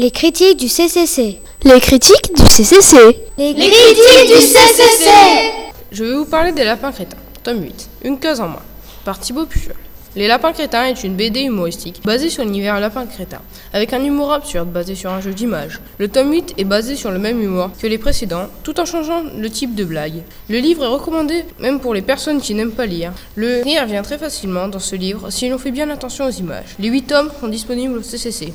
Les critiques du CCC. Les critiques du CCC. Les critiques du CCC. Je vais vous parler des lapins crétins. Tome 8. Une case en moins. Par Thibaut Puchol. Les Lapins Crétins est une BD humoristique basée sur l'univers Lapin Crétin, avec un humour absurde basé sur un jeu d'images. Le tome 8 est basé sur le même humour que les précédents, tout en changeant le type de blague. Le livre est recommandé même pour les personnes qui n'aiment pas lire. Le rire vient très facilement dans ce livre si l'on fait bien attention aux images. Les 8 tomes sont disponibles au CCC.